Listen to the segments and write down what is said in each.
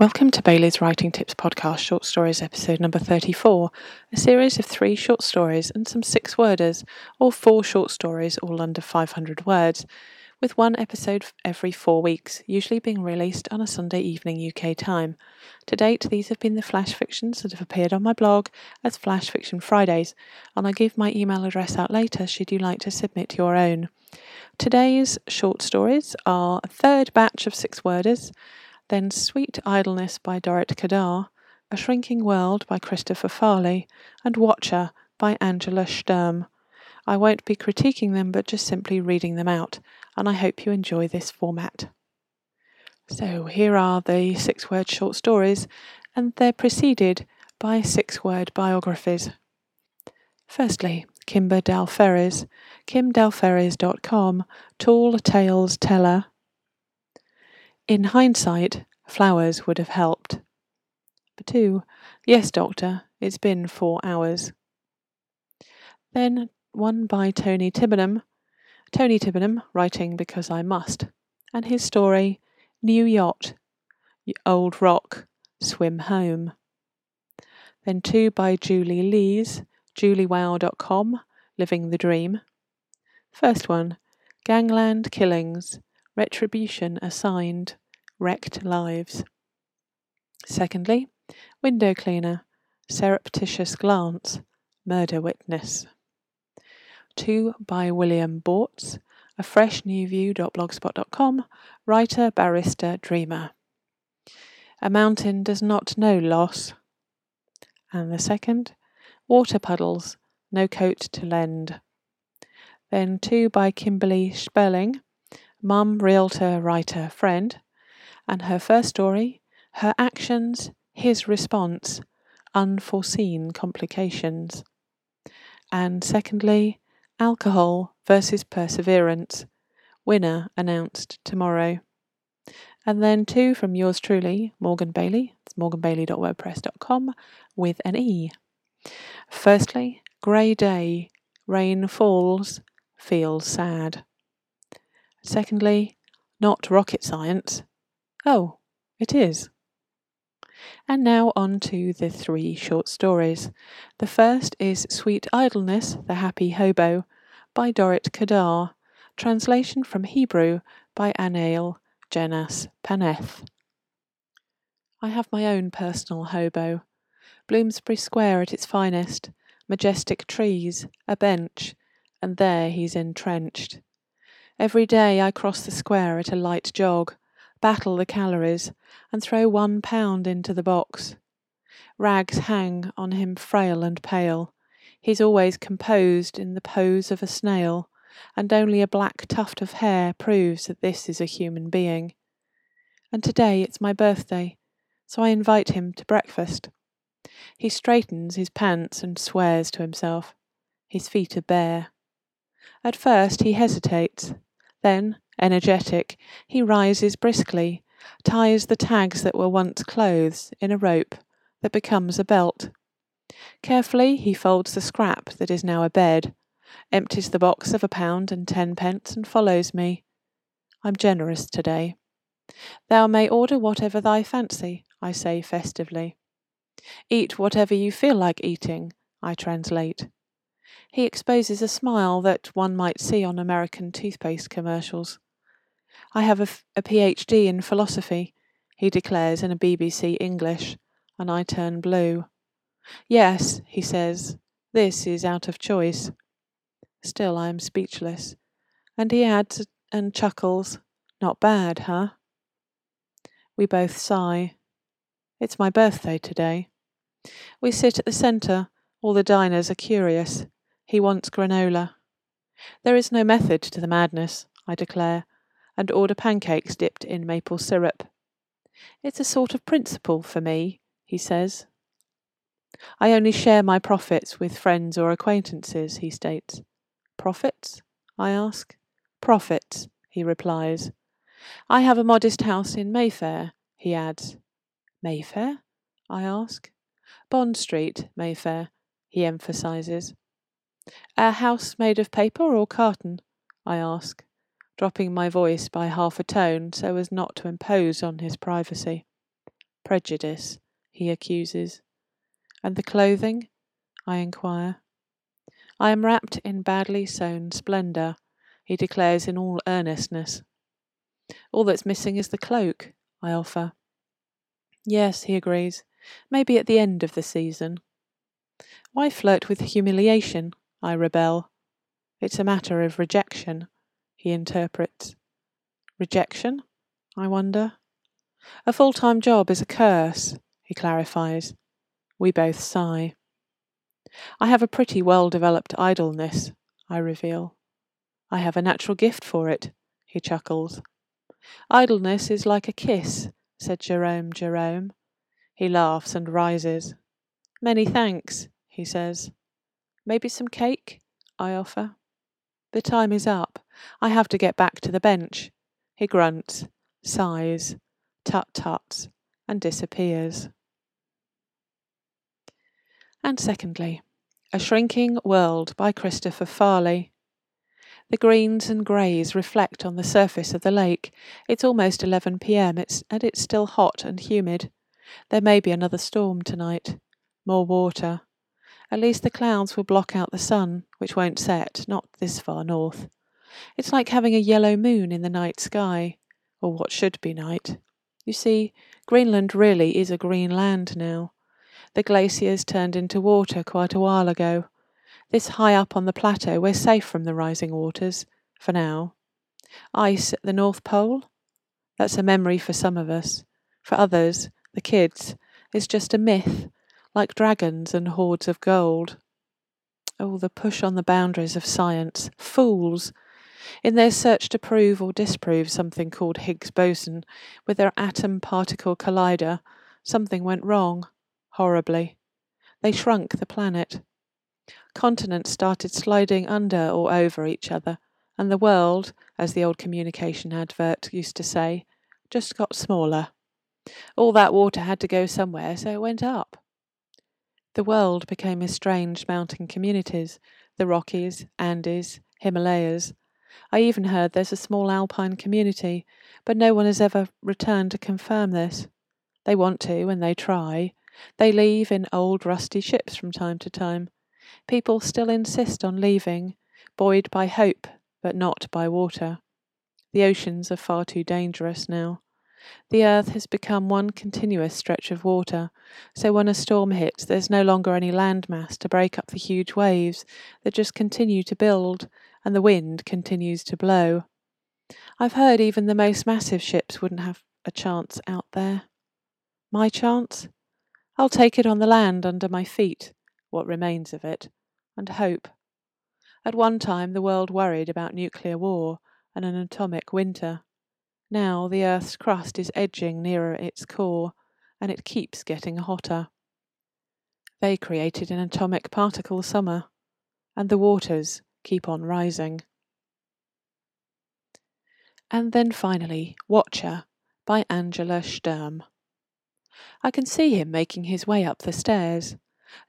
Welcome to Bailey's Writing Tips Podcast, Short Stories, episode number 34, a series of three short stories and some six worders, or four short stories, all under 500 words, with one episode every four weeks, usually being released on a Sunday evening UK time. To date, these have been the flash fictions that have appeared on my blog as Flash Fiction Fridays, and I'll give my email address out later should you like to submit your own. Today's short stories are a third batch of six worders then Sweet Idleness by Dorit Kedar, A Shrinking World by Christopher Farley, and Watcher by Angela Sturm. I won't be critiquing them, but just simply reading them out, and I hope you enjoy this format. So here are the six word short stories, and they're preceded by six word biographies. Firstly, Kimber Dalferes, kimdalferes.com, Tall Tales Teller, in hindsight, flowers would have helped. But two, yes, doctor, it's been four hours. Then one by Tony Tibbenham. Tony Tibbenham, writing because I must, and his story, New Yacht, Old Rock, Swim Home. Then two by Julie Lees, juliewow.com, Living the Dream. First one, Gangland Killings, Retribution Assigned, Wrecked Lives. Secondly, Window Cleaner, Surreptitious Glance, Murder Witness. 2 by William Bortz, a fresh new view.blogspot.com, writer, barrister, dreamer. A mountain does not know loss. And the second, Water Puddles, No Coat to Lend. Then two by Kimberly Spelling, mum, realtor, writer, friend, and her first story, her actions, his response, unforeseen complications. And secondly, alcohol versus perseverance, winner announced tomorrow. And then two from yours truly, Morgen Bailey, it's morgenbailey.wordpress.com with an E. Firstly, grey day, rain falls, feels sad. Secondly, not rocket science. Oh, it is. And now on to the three short stories. The first is Sweet Idleness, the Happy Hobo by Dorit Kedar, translation from Hebrew by Anael Jenas Paneth. I have my own personal hobo. Bloomsbury Square at its finest, majestic trees, a bench, and there he's entrenched. Every day I cross the square at a light jog, battle the calories, and throw one pound into the box. Rags hang on him frail and pale. He's always composed in the pose of a snail, and only a black tuft of hair proves that this is a human being. And today it's my birthday, so I invite him to breakfast. He straightens his pants and swears to himself. His feet are bare. At first he hesitates, then, energetic, he rises briskly, ties the tags that were once clothes in a rope that becomes a belt. Carefully he folds the scrap that is now a bed, empties the box of a pound and ten pence, and follows me. I'm generous today. Thou may order whatever thy fancy, I say festively. Eat whatever you feel like eating, I translate. He exposes a smile that one might see on American toothpaste commercials. I have a, a PhD in philosophy, he declares in a BBC English, and I turn blue. Yes, he says, this is out of choice. Still, I am speechless. And he adds and chuckles, Not bad, huh? We both sigh. It's my birthday today. We sit at the centre. All the diners are curious. He wants granola. There is no method to the madness, I declare, and order pancakes dipped in maple syrup. It's a sort of principle for me, he says. I only share my profits with friends or acquaintances, he states. Profits? I ask. Profits, he replies. I have a modest house in Mayfair, he adds. Mayfair? I ask. Bond Street, Mayfair, he emphasizes. A house made of paper or carton? I ask, dropping my voice by half a tone so as not to impose on his privacy. Prejudice, he accuses. And the clothing? I inquire. I am wrapped in badly sewn splendour, he declares in all earnestness. All that's missing is the cloak, I offer. Yes, he agrees. Maybe at the end of the season. Why flirt with humiliation? I rebel. It's a matter of rejection, he interprets. Rejection? I wonder. A full time job is a curse, he clarifies. We both sigh. I have a pretty well developed idleness, I reveal. I have a natural gift for it, he chuckles. Idleness is like a kiss, said Jerome Jerome. He laughs and rises. Many thanks, he says. Maybe some cake? I offer. The time is up. I have to get back to the bench. He grunts, sighs, tut tuts, and disappears. And secondly, A Shrinking World by Christopher Farley. The greens and greys reflect on the surface of the lake. It's almost 11 pm it's, and it's still hot and humid. There may be another storm tonight. More water. At least the clouds will block out the sun, which won't set, not this far north. It's like having a yellow moon in the night sky, or what should be night. You see, Greenland really is a green land now. The glaciers turned into water quite a while ago. This high up on the plateau, we're safe from the rising waters, for now. Ice at the North Pole? That's a memory for some of us. For others, the kids, it's just a myth, like dragons and hoards of gold. Oh, the push on the boundaries of science. Fools! In their search to prove or disprove something called Higgs boson, with their atom particle collider, something went wrong. Horribly. They shrunk the planet continents started sliding under or over each other, and the world, as the old communication advert used to say, just got smaller. All that water had to go somewhere, so it went up. The world became estranged mountain communities the Rockies, Andes, Himalayas. I even heard there's a small alpine community, but no one has ever returned to confirm this. They want to, and they try. They leave in old rusty ships from time to time. People still insist on leaving, buoyed by hope, but not by water. The oceans are far too dangerous now. The earth has become one continuous stretch of water, so when a storm hits, there's no longer any landmass to break up the huge waves that just continue to build, and the wind continues to blow. I've heard even the most massive ships wouldn't have a chance out there. My chance? I'll take it on the land under my feet what remains of it, and hope. At one time, the world worried about nuclear war and an atomic winter. Now, the Earth's crust is edging nearer its core, and it keeps getting hotter. They created an atomic particle summer, and the waters keep on rising. And then finally, Watcher by Angela Sturm. I can see him making his way up the stairs.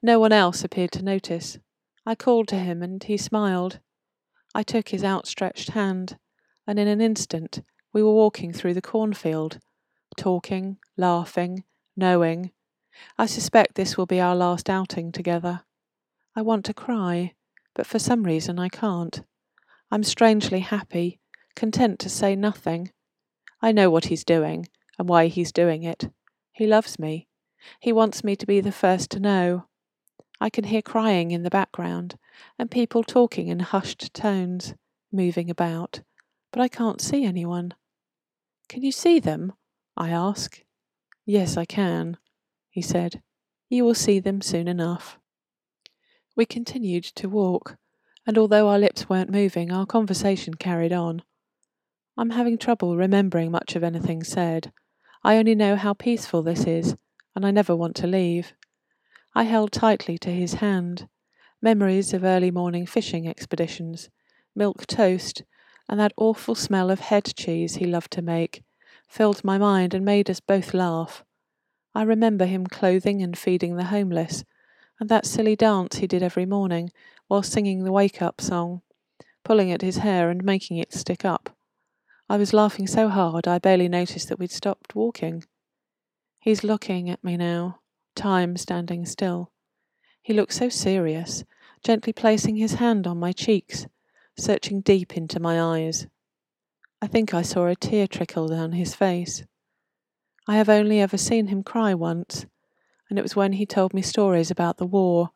No one else appeared to notice. I called to him, and he smiled. I took his outstretched hand, and in an instant we were walking through the cornfield, talking, laughing, knowing. I suspect this will be our last outing together. I want to cry, but for some reason I can't. I'm strangely happy, content to say nothing. I know what he's doing, and why he's doing it. He loves me. He wants me to be the first to know. I can hear crying in the background and people talking in hushed tones, moving about, but I can't see anyone. Can you see them? I ask. Yes, I can, he said. You will see them soon enough. We continued to walk, and although our lips weren't moving, our conversation carried on. I'm having trouble remembering much of anything said. I only know how peaceful this is, and I never want to leave. I held tightly to his hand. Memories of early morning fishing expeditions, milk toast, and that awful smell of head cheese he loved to make filled my mind and made us both laugh. I remember him clothing and feeding the homeless, and that silly dance he did every morning while singing the wake up song, pulling at his hair and making it stick up. I was laughing so hard I barely noticed that we'd stopped walking. He's looking at me now, time standing still. He looks so serious, gently placing his hand on my cheeks, searching deep into my eyes. I think I saw a tear trickle down his face. I have only ever seen him cry once, and it was when he told me stories about the war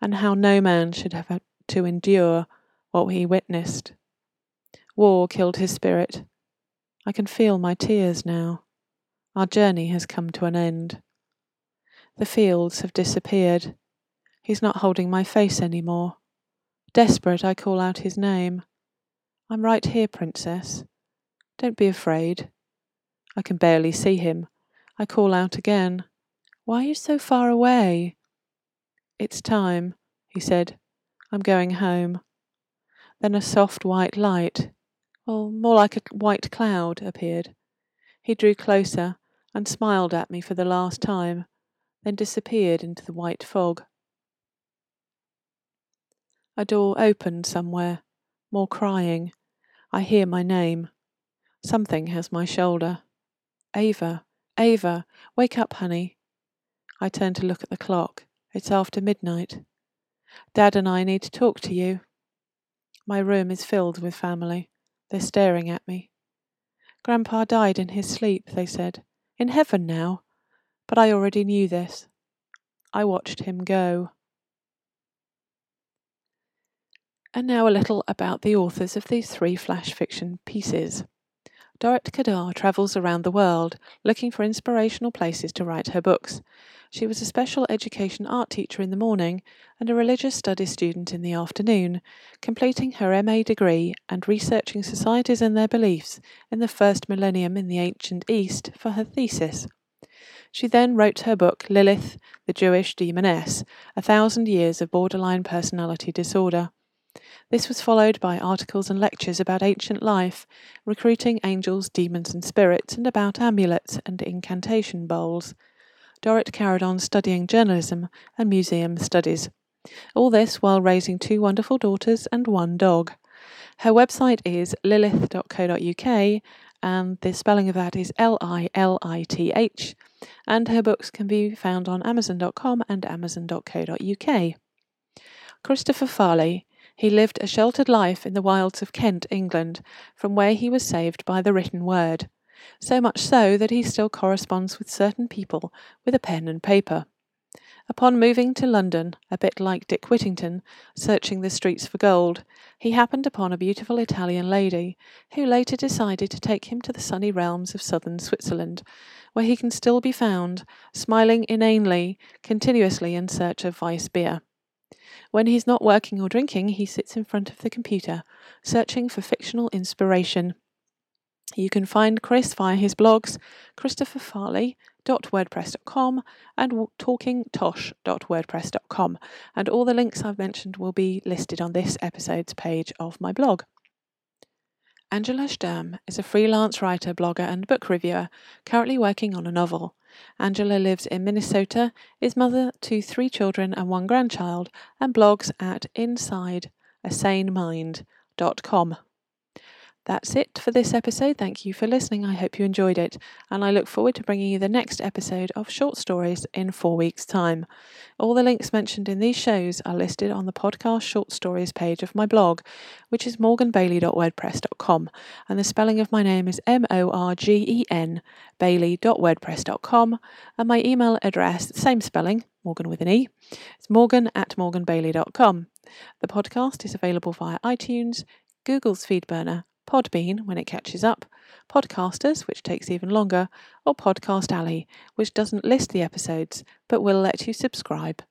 and how no man should have to endure what he witnessed. War killed his spirit. I can feel my tears now. Our journey has come to an end. The fields have disappeared. He's not holding my face any more. Desperate, I call out his name. I'm right here, Princess. Don't be afraid. I can barely see him. I call out again. Why are you so far away? It's time, he said. I'm going home. Then a soft white light, well, more like a white cloud, appeared. He drew closer and smiled at me for the last time, then disappeared into the white fog. A door opened somewhere, more crying. I hear my name. Something has my shoulder. Ava, Ava, wake up, honey. I turn to look at the clock. It's after midnight. Dad and I need to talk to you. My room is filled with family. They're staring at me. Grandpa died in his sleep, they said. In heaven now. But I already knew this. I watched him go. And now a little about the authors of these three flash fiction pieces. Dorit Kedar travels around the world looking for inspirational places to write her books. She was a special education art teacher in the morning and a religious studies student in the afternoon, completing her MA degree and researching societies and their beliefs in the first millennium in the ancient East for her thesis. She then wrote her book Lilith, the Jewish Demoness A Thousand Years of Borderline Personality Disorder. This was followed by articles and lectures about ancient life, recruiting angels, demons, and spirits, and about amulets and incantation bowls. Dorit carried on studying journalism and museum studies. All this while raising two wonderful daughters and one dog. Her website is lilith.co.uk, and the spelling of that is L I L I T H, and her books can be found on amazon.com and amazon.co.uk. Christopher Farley he lived a sheltered life in the wilds of Kent, England, from where he was saved by the written word. So much so that he still corresponds with certain people with a pen and paper. Upon moving to London, a bit like Dick Whittington, searching the streets for gold, he happened upon a beautiful Italian lady, who later decided to take him to the sunny realms of southern Switzerland, where he can still be found, smiling inanely, continuously in search of Weiss beer. When he's not working or drinking, he sits in front of the computer, searching for fictional inspiration. You can find Chris via his blogs, christopherfarley.wordpress.com and talkingtosh.wordpress.com, and all the links I've mentioned will be listed on this episode's page of my blog. Angela Sturm is a freelance writer, blogger, and book reviewer currently working on a novel. Angela lives in Minnesota, is mother to three children and one grandchild, and blogs at InsideASaneMind.com. That's it for this episode. Thank you for listening. I hope you enjoyed it, and I look forward to bringing you the next episode of Short Stories in four weeks' time. All the links mentioned in these shows are listed on the podcast short stories page of my blog, which is morgenbailey.wordpress.com, and the spelling of my name is M O R G E N bailey.wordpress.com, and my email address, same spelling, Morgen with an E, it's morgen at morgenbailey.com. The podcast is available via iTunes, Google's Feedburner, Podbean when it catches up, Podcasters, which takes even longer, or Podcast Alley, which doesn't list the episodes but will let you subscribe.